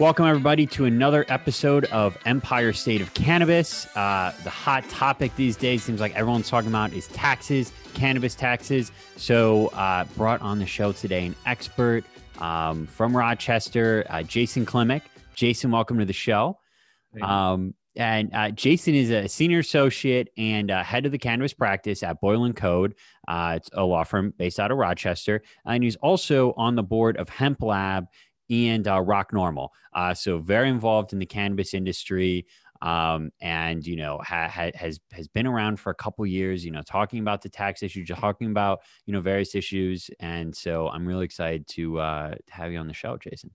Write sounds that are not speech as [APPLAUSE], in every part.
Welcome, everybody, to another episode of Empire State of Cannabis. Uh, the hot topic these days seems like everyone's talking about is taxes, cannabis taxes. So, uh, brought on the show today an expert um, from Rochester, uh, Jason Klimek. Jason, welcome to the show. Um, and uh, Jason is a senior associate and uh, head of the cannabis practice at Boylan Code. Uh, it's a law firm based out of Rochester, and he's also on the board of Hemp Lab and uh, ROC NORML. Uh, so very involved in the cannabis industry. Um, and you know ha, ha, has has been around for a couple years. You know, talking about the tax issue, talking about you know various issues, and so I'm really excited to uh, to have you on the show, Jason.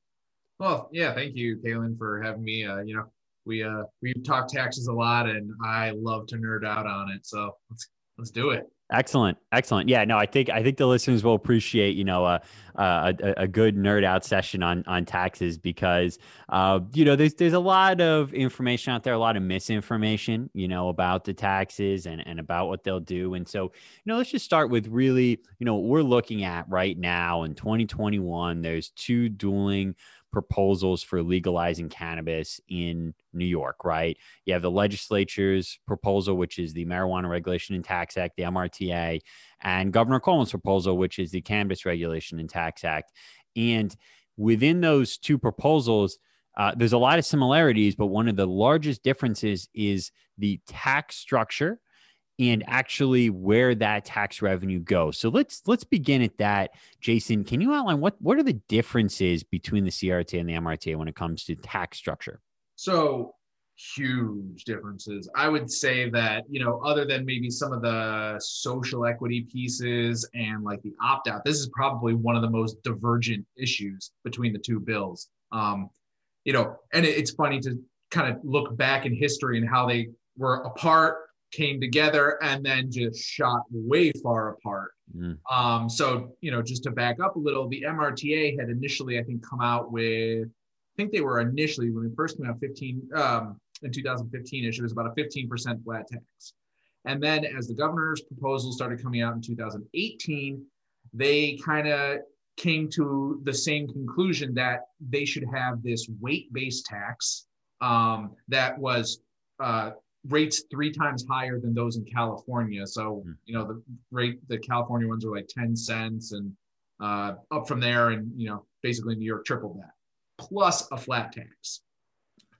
Well, yeah, thank you, Kaelan, for having me. Uh, you know, we uh we talk taxes a lot, and I love to nerd out on it. So let's let's do it. Excellent, excellent. Yeah, no, I think I think the listeners will appreciate you know uh, uh, a, a good nerd out session on on taxes because uh, you know there's there's a lot of information out there, a lot of misinformation, you know, about the taxes and and about what they'll do. And so you know, let's just start with really you know what we're looking at right now in 2021. There's two dueling proposals for legalizing cannabis in New York, right? You have the legislature's proposal, which is the Marijuana Regulation and Tax Act, the MRTA, and Governor Cuomo's proposal, which is the Cannabis Regulation and Tax Act. And within those two proposals, uh, there's a lot of similarities, but one of the largest differences is the tax structure and actually where that tax revenue goes. So let's let's begin at that. Jason, can you outline what what are the differences between the CRTA and the MRTA when it comes to tax structure? So huge differences. I would say that, you know, other than maybe some of the social equity pieces and like the opt out, this is probably one of the most divergent issues between the two bills. Um, you know, and it, it's funny to kind of look back in history and how they were apart came together and then just shot way far apart. Mm. Um, so, you know, just to back up a little, the MRTA had initially, I think, come out with, I think they were initially, when they first came out 15, um, in 2015 ish, it was about a 15% flat tax. And then as the governor's proposal started coming out in 2018, they kind of came to the same conclusion that they should have this weight based tax um, that was uh, rates three times higher than those in California. So, hmm. you know, the rate, the California ones are like 10 cents and uh, up from there. And, you know, basically New York tripled that plus a flat tax.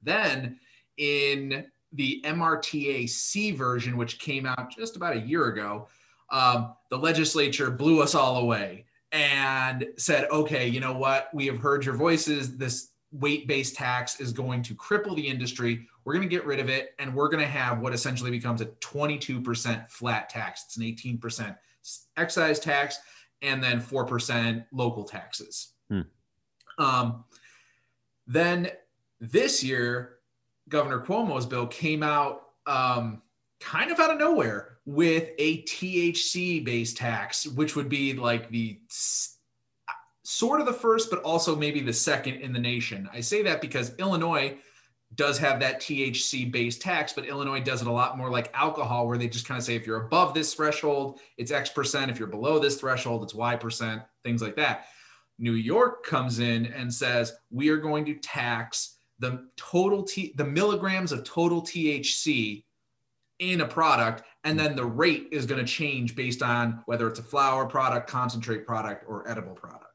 Then in the MRTA C version, which came out just about a year ago, um, the legislature blew us all away and said, okay, you know what? We have heard your voices. This weight based tax is going to cripple the industry. We're going to get rid of it. And we're going to have what essentially becomes a 22% flat tax. It's an 18% excise tax and then 4% local taxes. Hmm. Um, then this year, Governor Cuomo's bill came out um, kind of out of nowhere with a THC based tax, which would be like the sort of the first, but also maybe the second in the nation. I say that because Illinois does have that THC based tax, but Illinois does it a lot more like alcohol, where they just kind of say if you're above this threshold, it's X percent. If you're below this threshold, it's Y percent, things like that. New York comes in and says, we are going to tax the total T, the milligrams of total THC in a product, and then the rate is going to change based on whether it's a flower product, concentrate product, or edible product.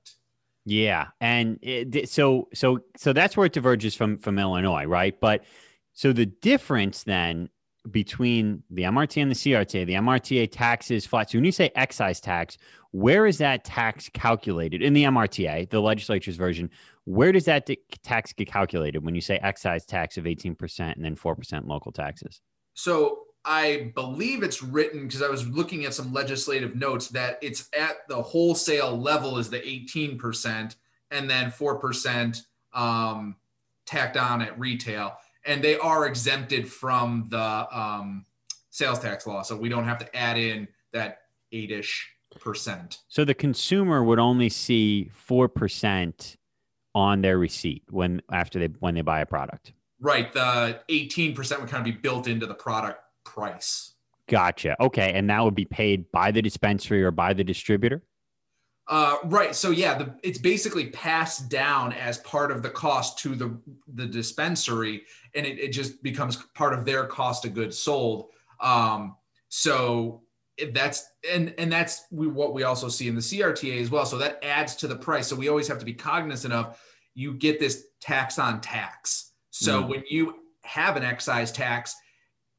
Yeah, and it, so so so that's where it diverges from from Illinois, right? But so the difference then between the MRT and the CRTA, the MRTA taxes flat. So when you say excise tax, where is that tax calculated in the MRTA, the legislature's version? Where does that tax get calculated when you say excise tax of 18% and then 4% local taxes? So I believe it's written because I was looking at some legislative notes that it's at the wholesale level is the 18% and then 4% um, tacked on at retail. And they are exempted from the um, sales tax law. So we don't have to add in that eight ish percent. So the consumer would only see 4% on their receipt when after they when they buy a product. Right. The 18% would kind of be built into the product price. Gotcha. Okay. And that would be paid by the dispensary or by the distributor? Uh, right. So yeah, the, it's basically passed down as part of the cost to the the dispensary, and it, it just becomes part of their cost of goods sold. Um, so that's and and that's we, what we also see in the CRTA as well. So that adds to the price. So we always have to be cognizant of you get this tax on tax. So mm. when you have an excise tax,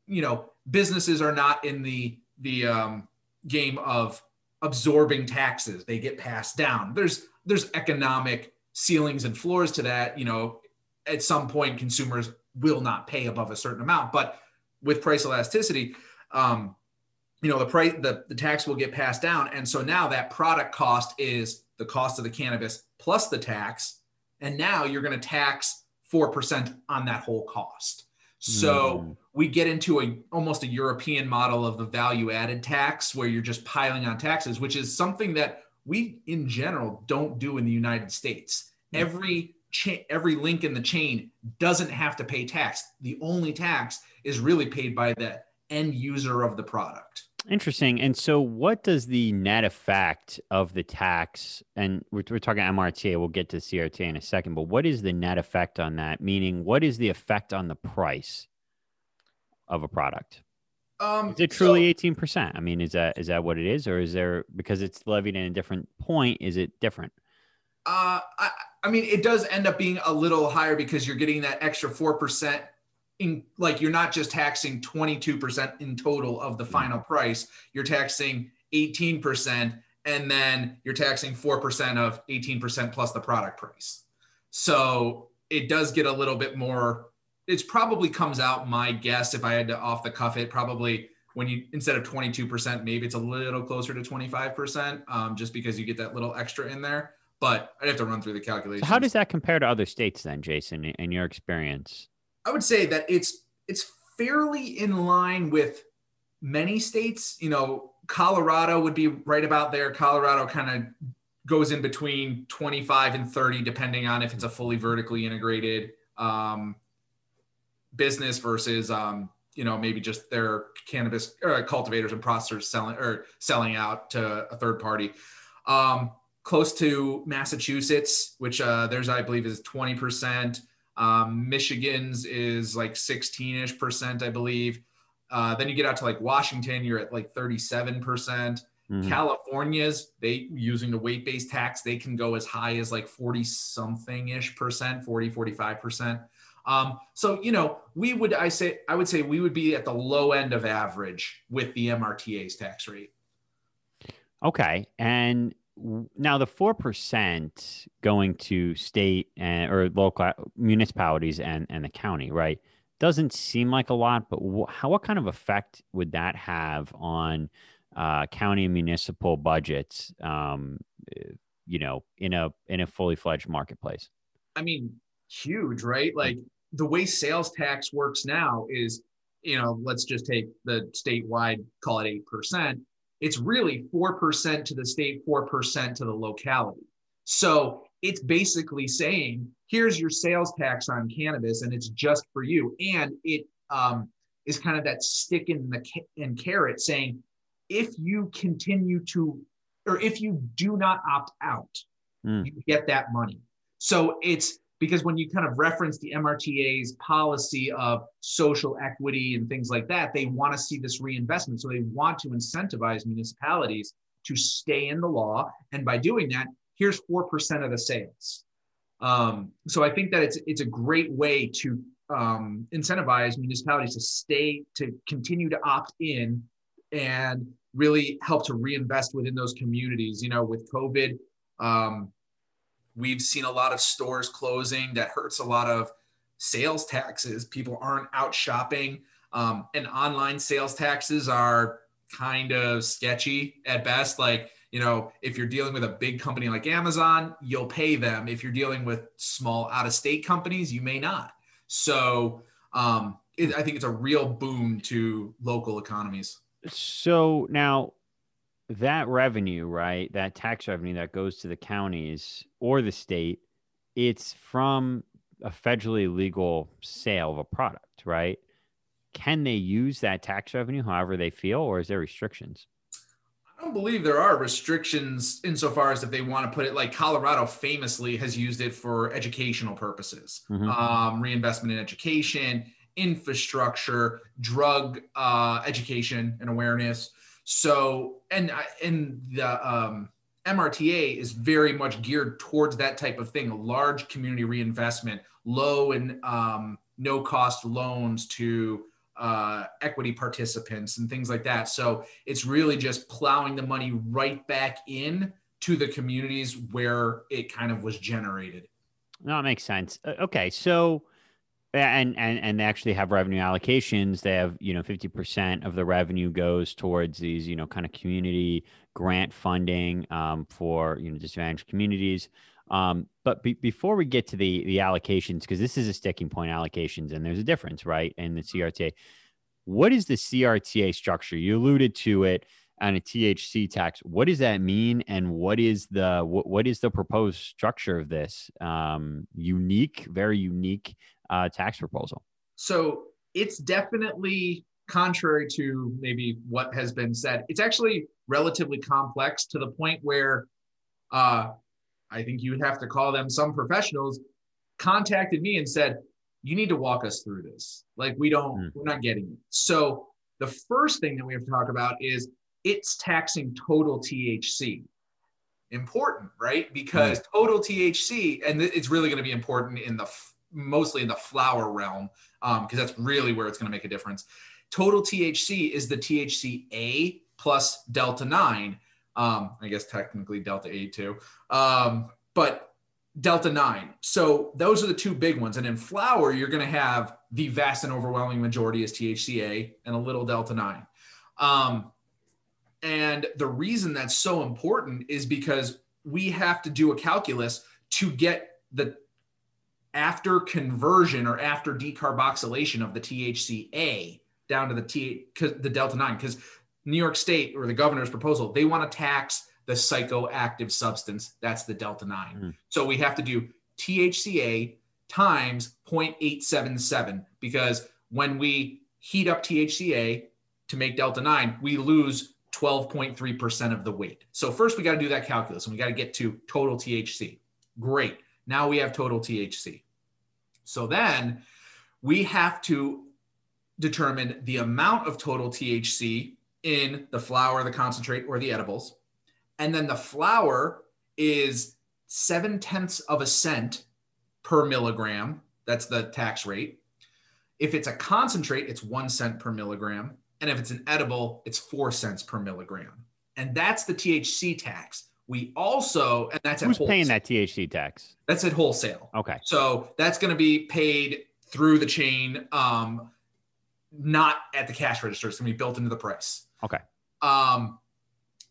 you know businesses are not in the the um, game of absorbing taxes. They get passed down. There's there's economic ceilings and floors to that you know. At some point consumers will not pay above a certain amount but with price elasticity um, you know the price the, the tax will get passed down. And so now that product cost is the cost of the cannabis plus the tax and now you're going to tax 4% on that whole cost so mm. we get into a almost a European model of the value added tax where you're just piling on taxes, which is something that we in general don't do in the United States. Mm. Every cha- every link in the chain doesn't have to pay tax. The only tax is really paid by the end user of the product. Interesting. And so, what does the net effect of the tax, and we're, we're talking MRTA, we'll get to CRTA in a second, but what is the net effect on that? Meaning, what is the effect on the price of a product? Um, is it truly eighteen percent? I mean, is that is that what it is, or is there because it's levied in a different point? Is it different? Uh, I, I mean, it does end up being a little higher because you're getting that extra four percent in like you're not just taxing 22% in total of the mm. final price. You're taxing 18% and then you're taxing 4% of 18% plus the product price. So it does get a little bit more it's probably comes out my guess if i had to off the cuff it probably when you instead of 22% maybe it's a little closer to 25% um, just because you get that little extra in there. But i'd have to run through the calculations. so how does that compare to other states then jason in your experience I would say that it's it's fairly in line with many states. You know, Colorado would be right about there. Colorado kind of goes in between 25 and 30, depending on if it's a fully vertically integrated um, business versus, um, you know, maybe just their cannabis cultivators and processors selling or selling out to a third party. Um, close to Massachusetts, which uh, there's, I believe, is 20%. Um, Michigan's is like 16 ish percent, I believe. Uh, then you get out to like Washington, you're at like 37 percent. Mm-hmm. California's they using the weight based tax, they can go as high as like 40 something ish percent, 40, 45 percent. Um, so you know, we would I say I would say we would be at the low end of average with the MRTA's tax rate. Okay, and now the four percent going to state and or local municipalities and and the county, right? Doesn't seem like a lot, but wh- how what kind of effect would that have on uh, county and municipal budgets? Um, eh, you know, in a in a fully fledged marketplace. I mean, huge, right? Like the way sales tax works now is, you know, let's just take the statewide, call it eight percent it's really 4% to the state, 4% to the locality. So it's basically saying, here's your sales tax on cannabis, and it's just for you. And it um, is kind of that stick in the and carrot saying, if you continue to, or if you do not opt out, mm. you get that money. So it's because when you kind of reference the MRTA's policy of social equity and things like that, they want to see this reinvestment. So they want to incentivize municipalities to stay in the law. And by doing that, here's 4% of the sales. Um, so I think that it's, it's a great way to um, incentivize municipalities to stay, to continue to opt in and really help to reinvest within those communities. You know, with COVID, um, We've seen a lot of stores closing that hurts a lot of sales taxes. People aren't out shopping. Um, and online sales taxes are kind of sketchy at best. Like, you know, if you're dealing with a big company like Amazon, you'll pay them. If you're dealing with small out of state companies, you may not. So um, it, I think it's a real boon to local economies. So now that revenue, right? That tax revenue that goes to the counties or the state, it's from a federally legal sale of a product, right? Can they use that tax revenue however they feel, or is there restrictions? I don't believe there are restrictions insofar as if they want to put it like Colorado famously has used it for educational purposes, mm-hmm. um, reinvestment in education, infrastructure, drug uh, education and awareness. So, and and the um, MRTA is very much geared towards that type of thing, a large community reinvestment, low and um, no cost loans to uh, equity participants and things like that. So it's really just plowing the money right back in to the communities where it kind of was generated. No, it makes sense. Okay, so and and and they actually have revenue allocations. They have you know fifty percent of the revenue goes towards these you know kind of community grant funding um, for you know disadvantaged communities. Um, but be- before we get to the the allocations, because this is a sticking point allocations, and there's a difference, right? In the CRTA, what is the CRTA structure? You alluded to it on a THC tax. What does that mean, and what is the what, what is the proposed structure of this um, unique, very unique uh, tax proposal? So it's definitely contrary to maybe what has been said. It's actually relatively complex to the point where uh, I think you would have to call them some professionals, contacted me and said, you need to walk us through this. Like we don't, mm. we're not getting it. So the first thing that we have to talk about is it's taxing total THC. Important, right? Because mm. total THC, and it's really going to be important in the mostly in the flower realm, because um, that's really where it's going to make a difference. Total THC is the THCA plus delta nine, um, I guess technically delta 8 too. Um, but delta 9. So those are the two big ones. And in flower, you're going to have the vast and overwhelming majority is THCA and a little delta 9. Um, and the reason that's so important is because we have to do a calculus to get the after conversion or after decarboxylation of the THCA down to the T the delta 9 because New York State or the governor's proposal, they want to tax the psychoactive substance. That's the Delta 9. Mm. So we have to do THCA times 0.877 because when we heat up THCA to make Delta 9, we lose 12.3% of the weight. So first we got to do that calculus and we got to get to total THC. Great. Now we have total THC. So then we have to determine the amount of total THC in the flower, the concentrate, or the edibles. And then the flower is seven tenths of a cent per milligram. That's the tax rate. If it's a concentrate, it's one cent per milligram. And if it's an edible, it's four cents per milligram. And that's the THC tax. We also, and that's who's paying that THC tax? That's at wholesale. Okay. So that's going to be paid through the chain, um, not at the cash register. It's going to be built into the price. Okay. Um,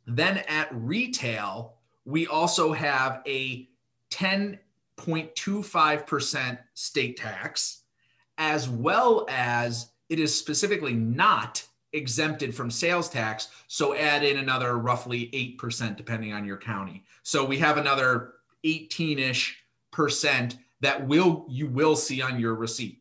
then at retail, we also have a 10.25% state tax, as well as it is specifically not exempted from sales tax. So add in another roughly 8% depending on your county. So we have another 18 ish percent that will you will see on your receipt.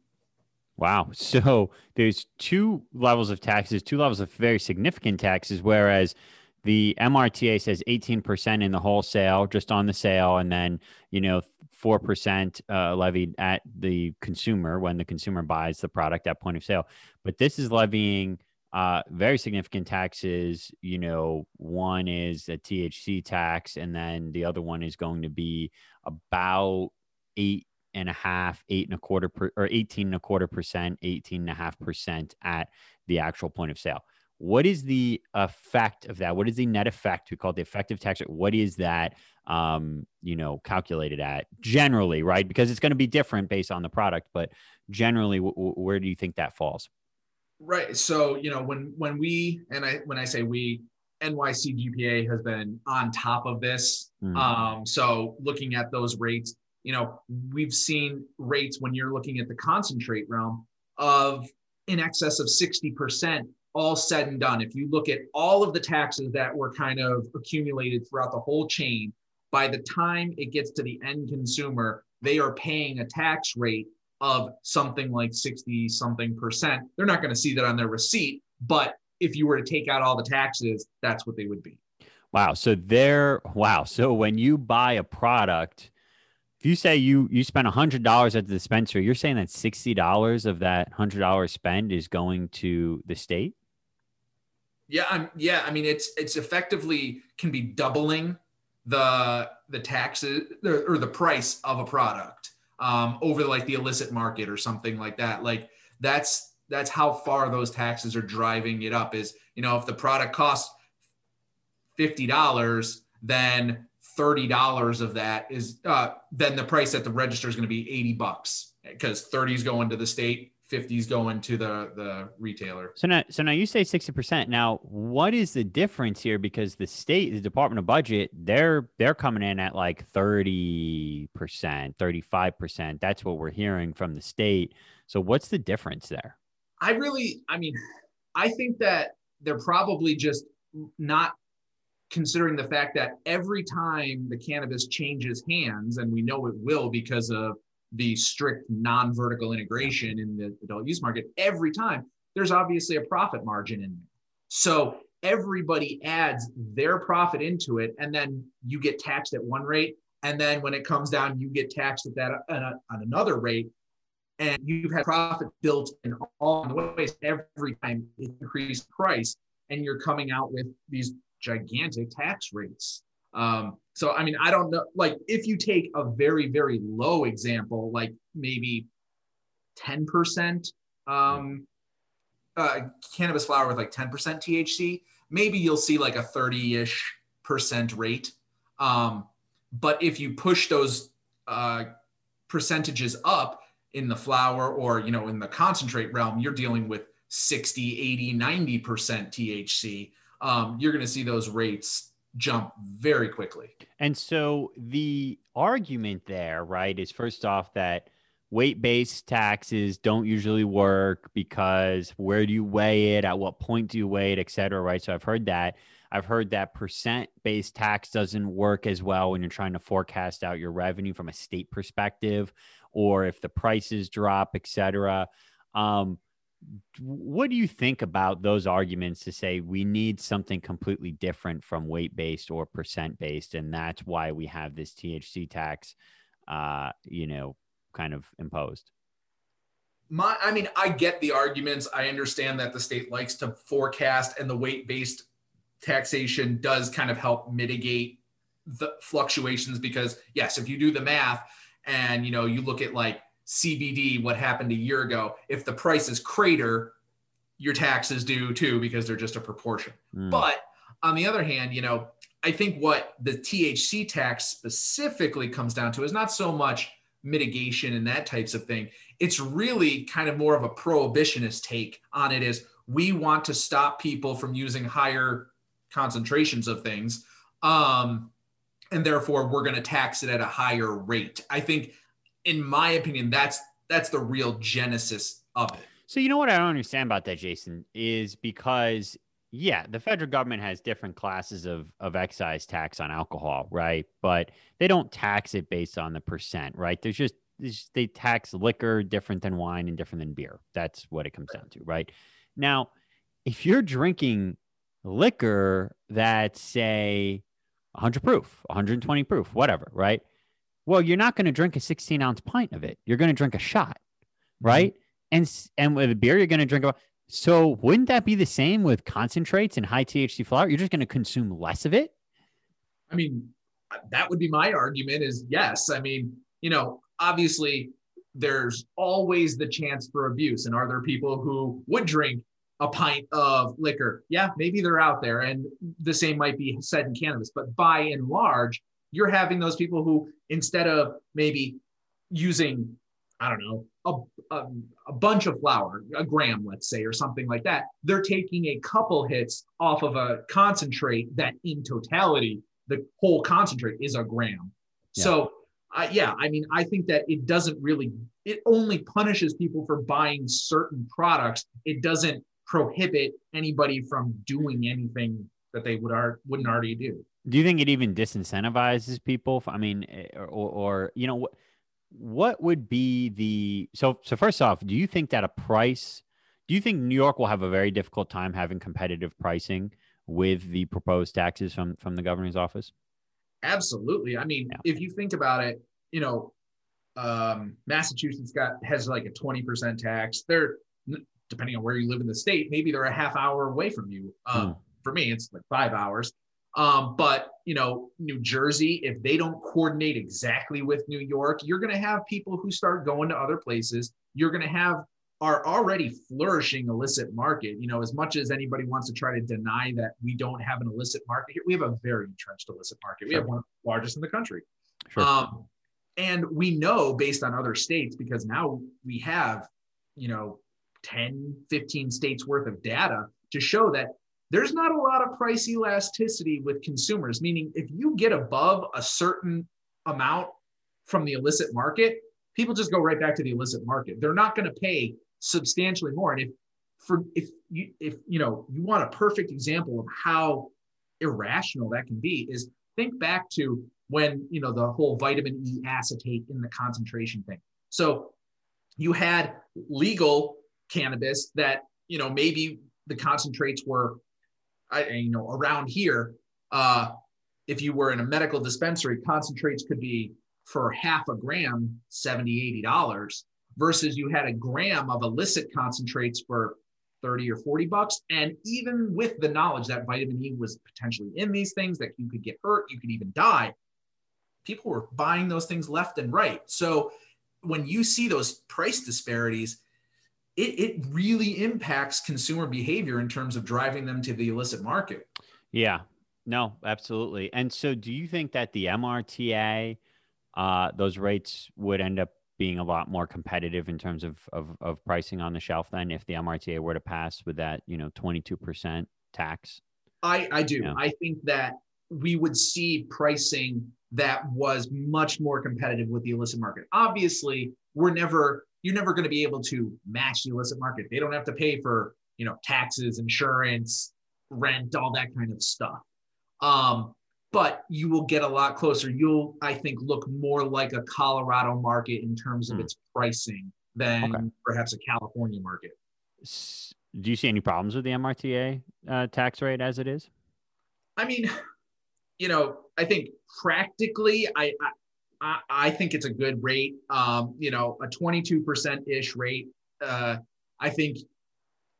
Wow. So there's two levels of taxes, two levels of very significant taxes, whereas the MRTA says 18% in the wholesale, just on the sale, and then, you know, 4% uh, levied at the consumer when the consumer buys the product at point of sale. But this is levying uh, very significant taxes. You know, one is a THC tax, and then the other one is going to be about eight and a half, eight and a quarter per, or 18 and a quarter percent, 18 and a half percent at the actual point of sale. What is the effect of that? What is the net effect? We call it the effective tax rate. What is that, um, you know, calculated at generally, right? Because it's going to be different based on the product, but generally, w- w- where do you think that falls? Right. So, you know, when when we and I when I say we, NYC GPA has been on top of this. Mm. Um, so looking at those rates, you know, we've seen rates when you're looking at the concentrate realm of in excess of 60% all said and done. If you look at all of the taxes that were kind of accumulated throughout the whole chain, by the time it gets to the end consumer, they are paying a tax rate of something like 60 something percent. They're not going to see that on their receipt, but if you were to take out all the taxes, that's what they would be. Wow. So there, wow. So when you buy a product, if you say you you spend hundred dollars at the dispensary, you're saying that sixty dollars of that hundred dollars spend is going to the state. Yeah, I'm, yeah. I mean, it's it's effectively can be doubling the the taxes or the price of a product um, over like the illicit market or something like that. Like that's that's how far those taxes are driving it up. Is you know if the product costs fifty dollars, then thirty dollars of that is uh, then the price at the register is going to be eighty bucks because thirty is going to the state, 50s going to the the retailer. So now so now you say 60%. Now, what is the difference here because the state, the Department of Budget, they're they're coming in at like 30%, 35%. That's what we're hearing from the state. So what's the difference there? I really I mean, I think that they're probably just not considering the fact that every time the cannabis changes hands and we know it will because of the strict non-vertical integration in the adult use market every time there's obviously a profit margin in there. So everybody adds their profit into it and then you get taxed at one rate and then when it comes down you get taxed at that on, another rate and you've had profit built in all the ways every time it increased price and you're coming out with these gigantic tax rates. Um, so, I mean, I don't know. Like, if you take a very, very low example, like maybe 10% um, uh, cannabis flower with like 10% THC, maybe you'll see like a 30 ish percent rate. Um, but if you push those uh, percentages up in the flower or, you know, in the concentrate realm, you're dealing with 60, 80, 90% THC. Um, you're going to see those rates jump very quickly. And so the argument there, right, is first off that weight based taxes don't usually work because where do you weigh it? At what point do you weigh it, et cetera, right? So I've heard that. I've heard that percent based tax doesn't work as well when you're trying to forecast out your revenue from a state perspective or if the prices drop, et cetera. Um, what do you think about those arguments to say we need something completely different from weight based or percent based and that's why we have this thc tax uh you know kind of imposed? My i mean i get the arguments. I understand that the state likes to forecast and the weight based taxation does kind of help mitigate the fluctuations because yes if you do the math and you know you look at like CBD, what happened a year ago, if the prices crater, your taxes do too because they're just a proportion. Mm. But on the other hand, you know, I think what the THC tax specifically comes down to is not so much mitigation and that types of thing. It's really kind of more of a prohibitionist take on it is we want to stop people from using higher concentrations of things. Um, and therefore we're going to tax it at a higher rate. I think in my opinion, that's that's the real genesis of it. So you know what I don't understand about that, Jason, is because yeah, the federal government has different classes of of excise tax on alcohol, right? But they don't tax it based on the percent, right? There's just, they tax liquor different than wine and different than beer. That's what it comes down to, right? Now, if you're drinking liquor that's say 100 proof, 120 proof, whatever, right? Well, you're not going to drink a 16 ounce pint of it. You're going to drink a shot, mm-hmm. right? Mm-hmm. And and with a beer, you're going to drink a. So wouldn't that be the same with concentrates and high THC flower? You're just going to consume less of it. I mean, that would be my argument. Is yes. I mean, you know, obviously, there's always the chance for abuse. And are there people who would drink a pint of liquor? Yeah, maybe they're out there, and the same might be said in cannabis. But by and large, you're having those people who instead of maybe using i don't know a, a, a, bunch of flower a gram let's say or something like that they're taking a couple hits off of a concentrate that in totality the whole concentrate is a gram yeah. so uh, yeah i mean i think that it doesn't really it only punishes people for buying certain products it doesn't prohibit anybody from doing anything that they would are wouldn't already do do you think it even disincentivizes people? I mean, eh, or, or you know, what what would be the so so first off, do you think that a price? Do you think New York will have a very difficult time having competitive pricing with the proposed taxes from from the governor's office? Absolutely. I mean, yeah. if you think about it, you know, um, Massachusetts got has like a 20% tax. They're depending on where you live in the state, maybe they're a half hour away from you. Um, mm. For me, it's like five hours. Um, but you know, New Jersey, if they don't coordinate exactly with New York, you're going to have people who start going to other places. You're going to have our already flourishing illicit market. You know, as much as anybody wants to try to deny that we don't have an illicit market here, we have a very entrenched illicit market. Sure. We have one of the largest in the country. Sure. Um, and we know based on other states, because now we have, you know, 10, 15 states worth of data to show that there's not a lot of price elasticity with consumers, meaning if you get above a certain amount from the illicit market, people just go right back to the illicit market. They're not going to pay substantially more. And if for if you if you know you want a perfect example of how irrational that can be is think back to when you know the whole vitamin E acetate in the concentration thing. So you had legal cannabis that you know maybe the concentrates were I, you know around here uh, if you were in a medical dispensary concentrates could be for half a gram 70 80 dollars versus you had a gram of illicit concentrates for 30 or 40 bucks. And even with the knowledge that vitamin e was potentially in these things that you could get hurt you could even die people were buying those things left and right. So when you see those price disparities it, it really impacts consumer behavior in terms of driving them to the illicit market. Yeah, no, absolutely. And so, do you think that the MRTA, uh, those rates would end up being a lot more competitive in terms of, of, of pricing on the shelf then if the MRTA were to pass with that, you know, 22% tax? I, I do. Yeah. I think that we would see pricing that was much more competitive with the illicit market. Obviously, we're never you're never going to be able to match the illicit market. They don't have to pay for, you know, taxes, insurance, rent, all that kind of stuff. Um, but you will get a lot closer. You'll, I think, look more like a Colorado market in terms of mm. its pricing than okay. perhaps a California market. Do you see any problems with the MRTA uh, tax rate as it is? I mean, [SIGHS] you know, I think practically, I, I I, I think it's a good rate. Um, you know, a 22% ish rate. Uh, I think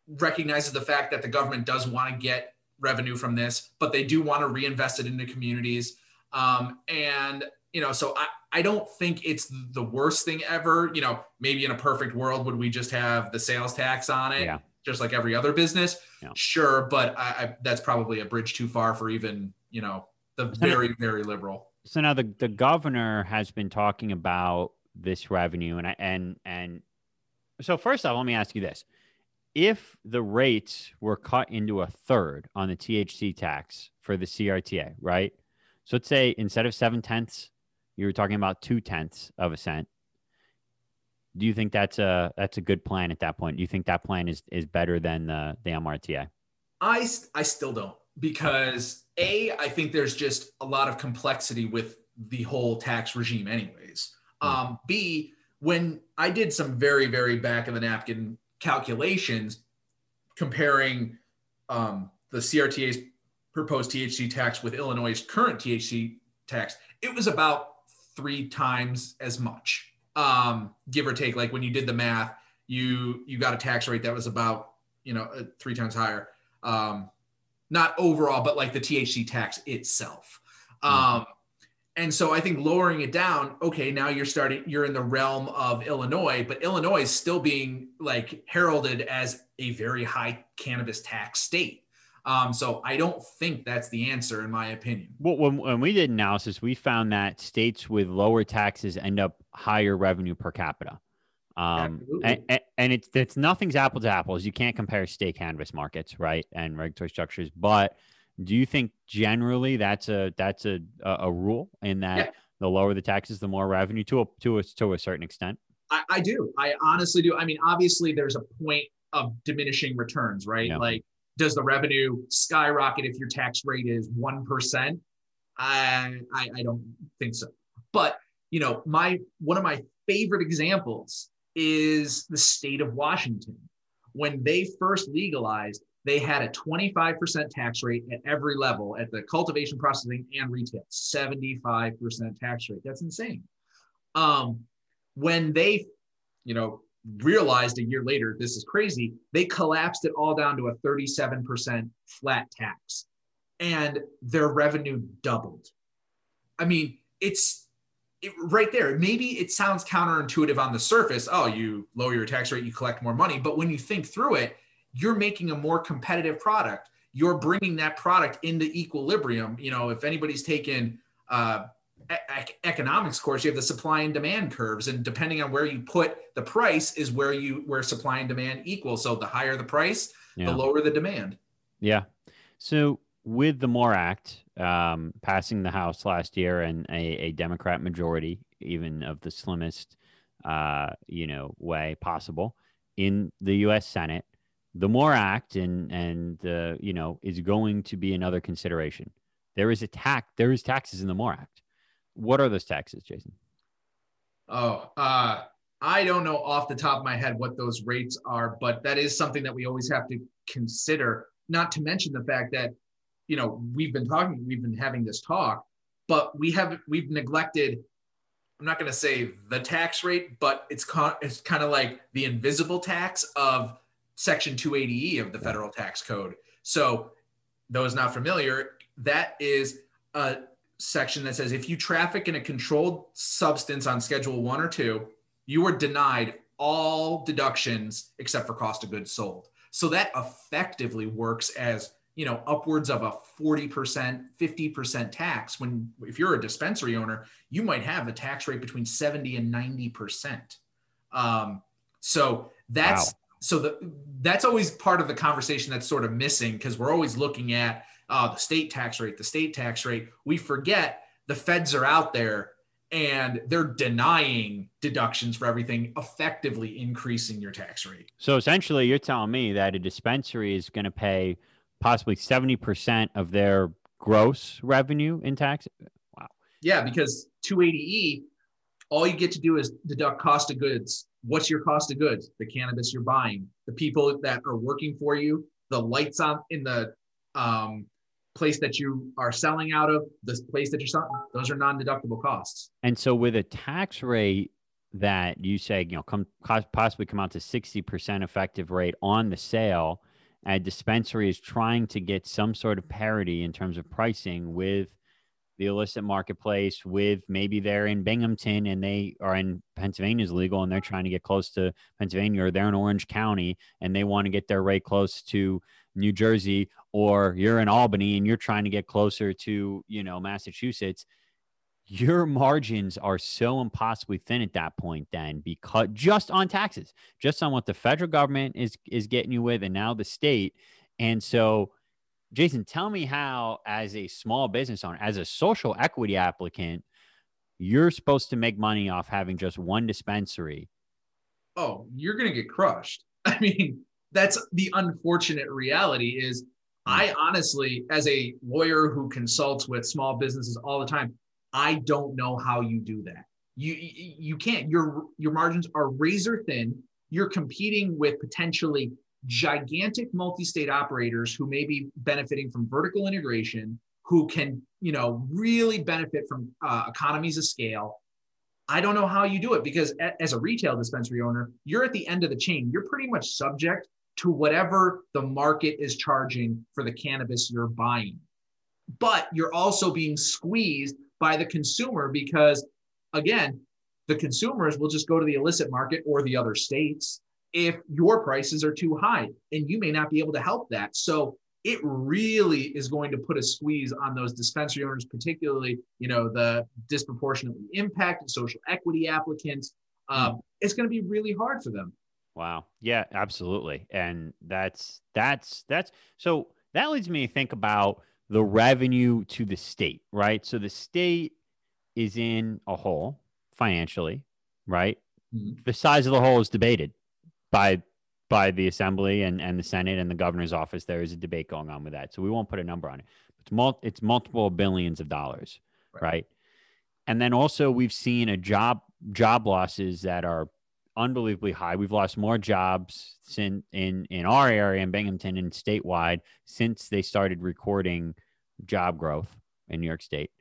recognizes the fact that the government does want to get revenue from this, but they do want to reinvest it into communities. Um, and you know, so I, I don't think it's the worst thing ever. You know, maybe in a perfect world, would we just have the sales tax on it, yeah. just like every other business? Yeah. Sure, but I, I, that's probably a bridge too far for even you know the [LAUGHS] very very liberal. So now the, the governor has been talking about this revenue and I, and and so first off, let me ask you this. If the rates were cut into a third on the THC tax for the CRTA, right? So let's say instead of seven tenths, you were talking about two tenths of a cent. Do you think that's a that's a good plan at that point? Do you think that plan is is better than the the MRTA? I I still don't because a i think there's just a lot of complexity with the whole tax regime anyways. Hmm. um, b when i did some very very back of the napkin calculations comparing um, the crta's proposed thc tax with illinois' current thc tax it was about three times as much. Um, give or take like when you did the math you you got a tax rate that was about you know uh, three times higher. Um, not overall, but like the THC tax itself. Mm-hmm. Um, and so I think lowering it down, okay, now you're starting, you're in the realm of Illinois, but Illinois is still being like heralded as a very high cannabis tax state. Um, so I don't think that's the answer, in my opinion. Well, when, when we did analysis, we found that states with lower taxes end up higher revenue per capita. Um, and, and, it's it's nothing's apple to apples. You can't compare state cannabis markets, right, and regulatory structures. But do you think generally that's a that's a a, a rule in that yeah. the lower the taxes, the more revenue to a to a to a certain extent? I, I do. I honestly do. I mean, obviously, there's a point of diminishing returns, right? Yeah. Like, does the revenue skyrocket if your tax rate is one percent? I, I I don't think so. But you know, my one of my favorite examples is the state of Washington. When they first legalized, they had a 25% tax rate at every level at the cultivation, processing, and retail. 75% tax rate. That's insane. Um, when they, you know, realized a year later this is crazy, they collapsed it all down to a 37% flat tax, and their revenue doubled. I mean, it's it, right there. Maybe it sounds counterintuitive on the surface. Oh, you lower your tax rate, you collect more money. But when you think through it, you're making a more competitive product. You're bringing that product into equilibrium. You know, if anybody's taken uh, e- economics course, you have the supply and demand curves, and depending on where you put the price, is where you where supply and demand equal. So the higher the price, yeah. the lower the demand. Yeah. So with the MORE Act um, passing the House last year and a, a Democrat majority, even of the slimmest, uh, you know, way possible in the U.S. Senate, the MORE Act and and uh, you know is going to be another consideration. There is a tax. There is taxes in the MORE Act. What are those taxes, Jason? Oh, uh, I don't know off the top of my head what those rates are, but that is something that we always have to consider. Not to mention the fact that you know we've been talking, we've been having this talk, but we have we've neglected I'm not going to say the tax rate, but it's con- it's kind of like the invisible tax of Section 280E of the federal tax code. So, those not familiar, that is a section that says if you traffic in a controlled substance on Schedule 1 or 2, you are denied all deductions except for cost of goods sold. So that effectively works as you know upwards of a 40% 50% tax when if you're a dispensary owner you might have a tax rate between 70 and 90% um, so that's wow so the, that's always part of the conversation that's sort of missing because we're always looking at uh, the state tax rate, the state tax rate. We forget the feds are out there and they're denying deductions for everything, effectively increasing your tax rate. So essentially, you're telling me that a dispensary is going to pay possibly 70% of their gross revenue in tax. Wow. Yeah, because 280E, all you get to do is deduct cost of goods what's your cost of goods the cannabis you're buying the people that are working for you the lights on in the um, place that you are selling out of the place that you're selling those are non-deductible costs and so with a tax rate that you say you know come possibly come out to 60% effective rate on the sale a dispensary is trying to get some sort of parity in terms of pricing with the illicit marketplace with maybe they're in Binghamton and they are in Pennsylvania's legal and they're trying to get close to Pennsylvania or they're in Orange County and they want to get their rate close to New Jersey or you're in Albany and you're trying to get closer to, you know, Massachusetts, your margins are so impossibly thin at that point then because just on taxes, just on what the federal government is is getting you with and now the state. And so Jason, tell me how, as a small business owner, as a social equity applicant, you're supposed to make money off having just one dispensary. Oh, you're going to get crushed. [LAUGHS] I mean, that's the unfortunate reality is hmm. I honestly, as a lawyer who consults with small businesses all the time, I don't know how you do that. You you can't. Your your margins are razor thin. You're competing with potentially gigantic multi-state operators who may be benefiting from vertical integration who can you know really benefit from uh, economies of scale i don't know how you do it because a- as a retail dispensary owner you're at the end of the chain you're pretty much subject to whatever the market is charging for the cannabis you're buying but you're also being squeezed by the consumer because again the consumers will just go to the illicit market or the other states if your prices are too high and you may not be able to help that. So it really is going to put a squeeze on those dispensary owners, particularly, you know, the disproportionately impacted social equity applicants. Um, it's going to be really hard for them. Wow. Yeah, absolutely. And that's, that's, that's, so that leads me to think about the revenue to the state, right? So the state is in a hole financially, right? Mm-hmm. The size of the hole is debated by by the assembly and, and the senate and the governor's office there is a debate going on with that so we won't put a number on it it's, mul- it's multiple billions of dollars right. right and then also we've seen a job job losses that are unbelievably high. We've lost more jobs in in in our area in Binghamton and statewide since they started recording job growth in New York State.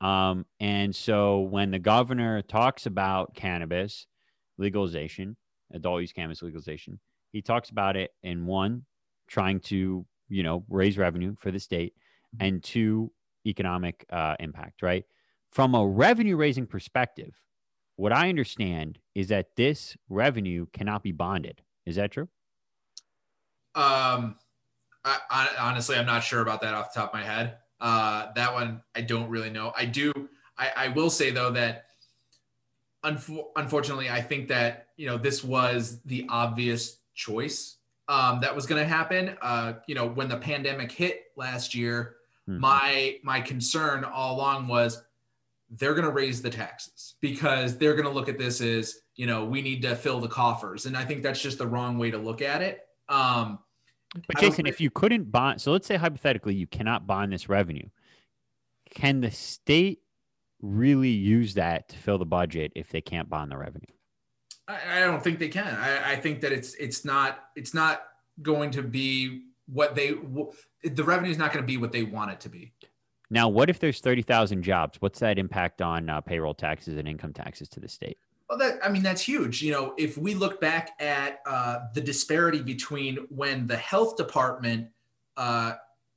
Um, and so when the governor talks about cannabis legalization, adult use cannabis legalization, he talks about it in one, trying to you know raise revenue for the state, and two, economic uh, impact. Right from a revenue raising perspective, what I understand is that this revenue cannot be bonded. Is that true? Um, I, I, honestly, I'm not sure about that off the top of my head. Uh, that one I don't really know. I do. I, I will say though that unfo- unfortunately, I think that you know this was the obvious choice um, that was going to happen. Uh, you know, when the pandemic hit last year, mm-hmm. my my concern all along was they're going to raise the taxes because they're going to look at this as you know we need to fill the coffers. And i think that's just the wrong way to look at it. Um but jason if you couldn't bond so let's say hypothetically you cannot bond this revenue. Can the state really use that to fill the budget if they can't bond the revenue? I, I don't think they can. I, I think that it's it's not it's not going to be what they the revenue is not going to be what they want it to be now, what if there's 30,000 jobs? What's that impact on uh, payroll taxes and income taxes to the state? Well, that I mean, that's huge. You know, if we look back at uh, the disparity between when the health department uh,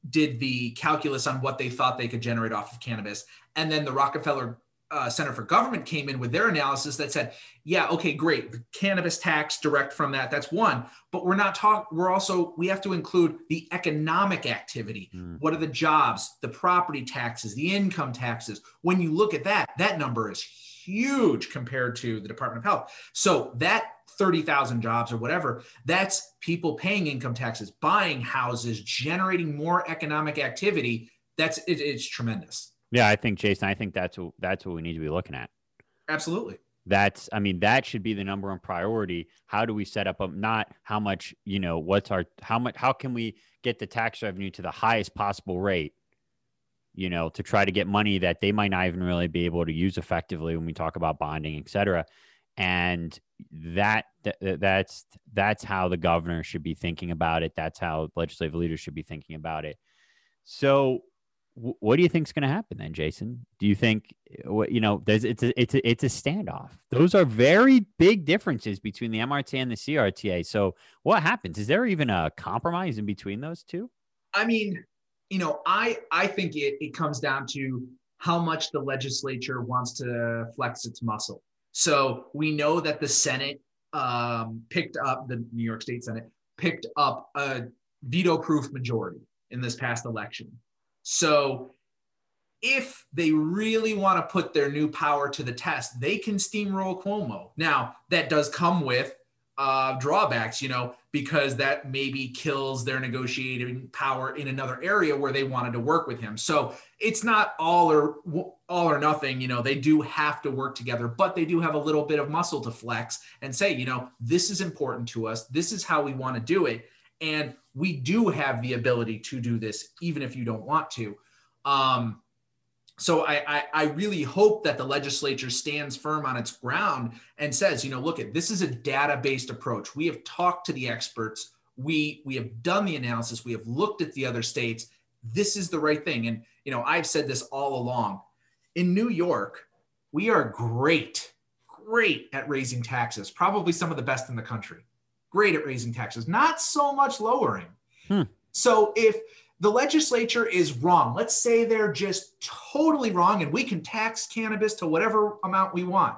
did the calculus on what they thought they could generate off of cannabis, and then the Rockefeller uh, Center for Government came in with their analysis that said, yeah, okay, great, the cannabis tax direct from that, that's one. But we're not talking. We're also we have to include the economic activity. Mm. What are the jobs, the property taxes, the income taxes? When you look at that, that number is huge compared to the Department of Health. So that 30,000 jobs or whatever, that's people paying income taxes, buying houses, generating more economic activity. That's it, it's tremendous. Yeah, I think Jason, I think that's what that's what we need to be looking at. Absolutely. That's I mean, that should be the number one priority. How do we set up a not how much, you know, what's our how much how can we get the tax revenue to the highest possible rate? You know, to try to get money that they might not even really be able to use effectively when we talk about bonding, et cetera. And that, that that's that's how the governor should be thinking about it. That's how legislative leaders should be thinking about it. So what do you think is going to happen then, Jason? Do you think what you know? There's it's a, it's a, it's a standoff. Those are very big differences between the MRTA and the CRTA. So what happens? Is there even a compromise in between those two? I mean, you know, I I think it it comes down to how much the legislature wants to flex its muscle. So we know that the Senate um, picked up the New York State Senate picked up a veto-proof majority in this past election. So if they really want to put their new power to the test, they can steamroll Cuomo. Now, that does come with uh, drawbacks, you know, because that maybe kills their negotiating power in another area where they wanted to work with him. So it's not all or all or nothing. You know, they do have to work together, but they do have a little bit of muscle to flex and say, you know, this is important to us. This is how we want to do it. And we do have the ability to do this, even if you don't want to. Um, so I, I, I, really hope that the legislature stands firm on its ground and says, you know, look at this is a data-based approach. We have talked to the experts. We we have done the analysis. We have looked at the other states. This is the right thing. And you know, I've said this all along. In New York, we are great, great at raising taxes. Probably some of the best in the country great at raising taxes, not so much lowering. Hmm. So if the legislature is wrong, let's say they're just totally wrong and we can tax cannabis to whatever amount we want.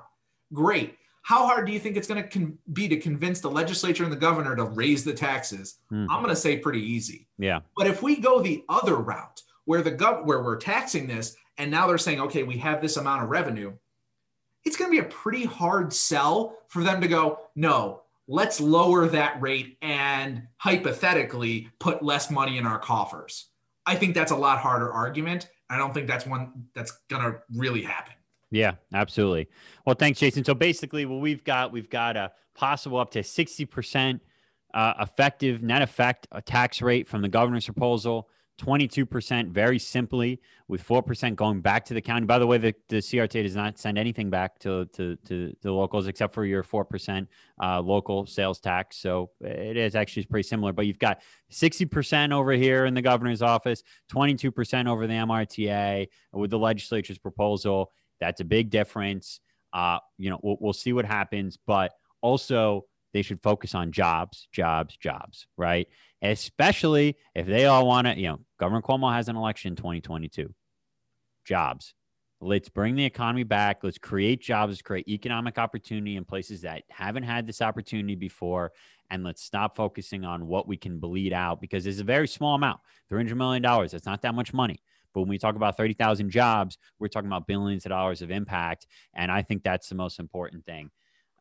Great. How hard do you think it's going to con- be to convince the legislature and the governor to raise the taxes? Hmm. I'm going to say pretty easy. Yeah. But if we go the other route where the gov- where we're taxing this and now they're saying, okay, we have this amount of revenue, it's going to be a pretty hard sell for them to go, no, let's lower that rate and hypothetically put less money in our coffers. I think that's a lot harder argument. I don't think that's one that's going to really happen. Yeah, absolutely. Well, thanks, Jason. So basically, what we've got, we've got a possible up to 60% uh, effective net effect a tax rate from the governor's proposal. 22% very simply, with 4% going back to the county. By the way, the, the CRTA does not send anything back to, to, to the locals except for your 4% uh, local sales tax. So it is actually pretty similar, but you've got 60% over here in the governor's office, 22% over the MRTA with the legislature's proposal. That's a big difference. Uh, you know, we'll, we'll see what happens, but also they should focus on jobs, jobs, jobs, right? Especially if they all want to, you know, Governor Cuomo has an election in 2022. Jobs. Let's bring the economy back. Let's create jobs, create economic opportunity in places that haven't had this opportunity before. And let's stop focusing on what we can bleed out because it's a very small amount $300 million. That's not that much money. But when we talk about 30,000 jobs, we're talking about billions of dollars of impact. And I think that's the most important thing.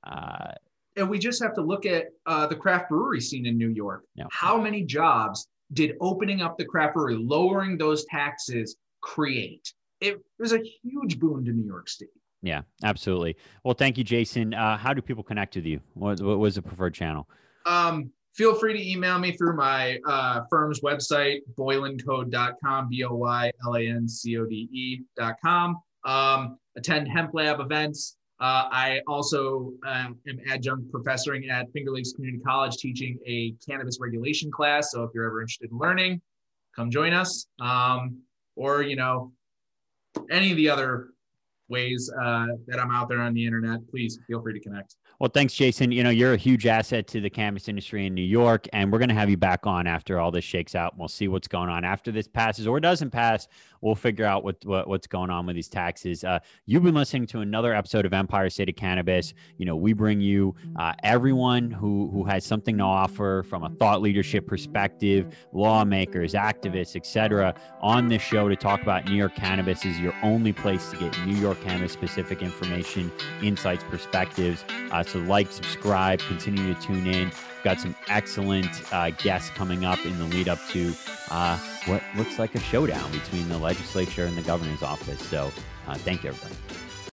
Uh, and we just have to look at uh, the craft brewery scene in New York. Yeah. How many jobs did opening up the craft brewery, lowering those taxes, create? It was a huge boon to New York State. Yeah, absolutely. Well, thank you, Jason. Uh, how do people connect with you? What, what was the preferred channel? Um, feel free to email me through my uh, firm's website, boylancode.com, B O Y L A N C O D E.com. Um, attend Hemp Lab events. Uh, I also um, am adjunct professoring at Finger Lakes Community College, teaching a cannabis regulation class. So if you're ever interested in learning, come join us. Um, or you know, any of the other ways uh, that I'm out there on the internet, please feel free to connect. Well, thanks, Jason. You know, you're a huge asset to the cannabis industry in New York, and we're going to have you back on after all this shakes out. We'll see what's going on after this passes or doesn't pass. We'll figure out what, what what's going on with these taxes. Uh, you've been listening to another episode of Empire State of Cannabis. You know, we bring you uh, everyone who who has something to offer from a thought leadership perspective, lawmakers, activists, etc. On this show to talk about New York cannabis is your only place to get New York cannabis specific information, insights, perspectives. Uh, so like, subscribe, continue to tune in. Got some excellent uh, guests coming up in the lead up to uh, what looks like a showdown between the legislature and the governor's office. So uh, thank you, everybody.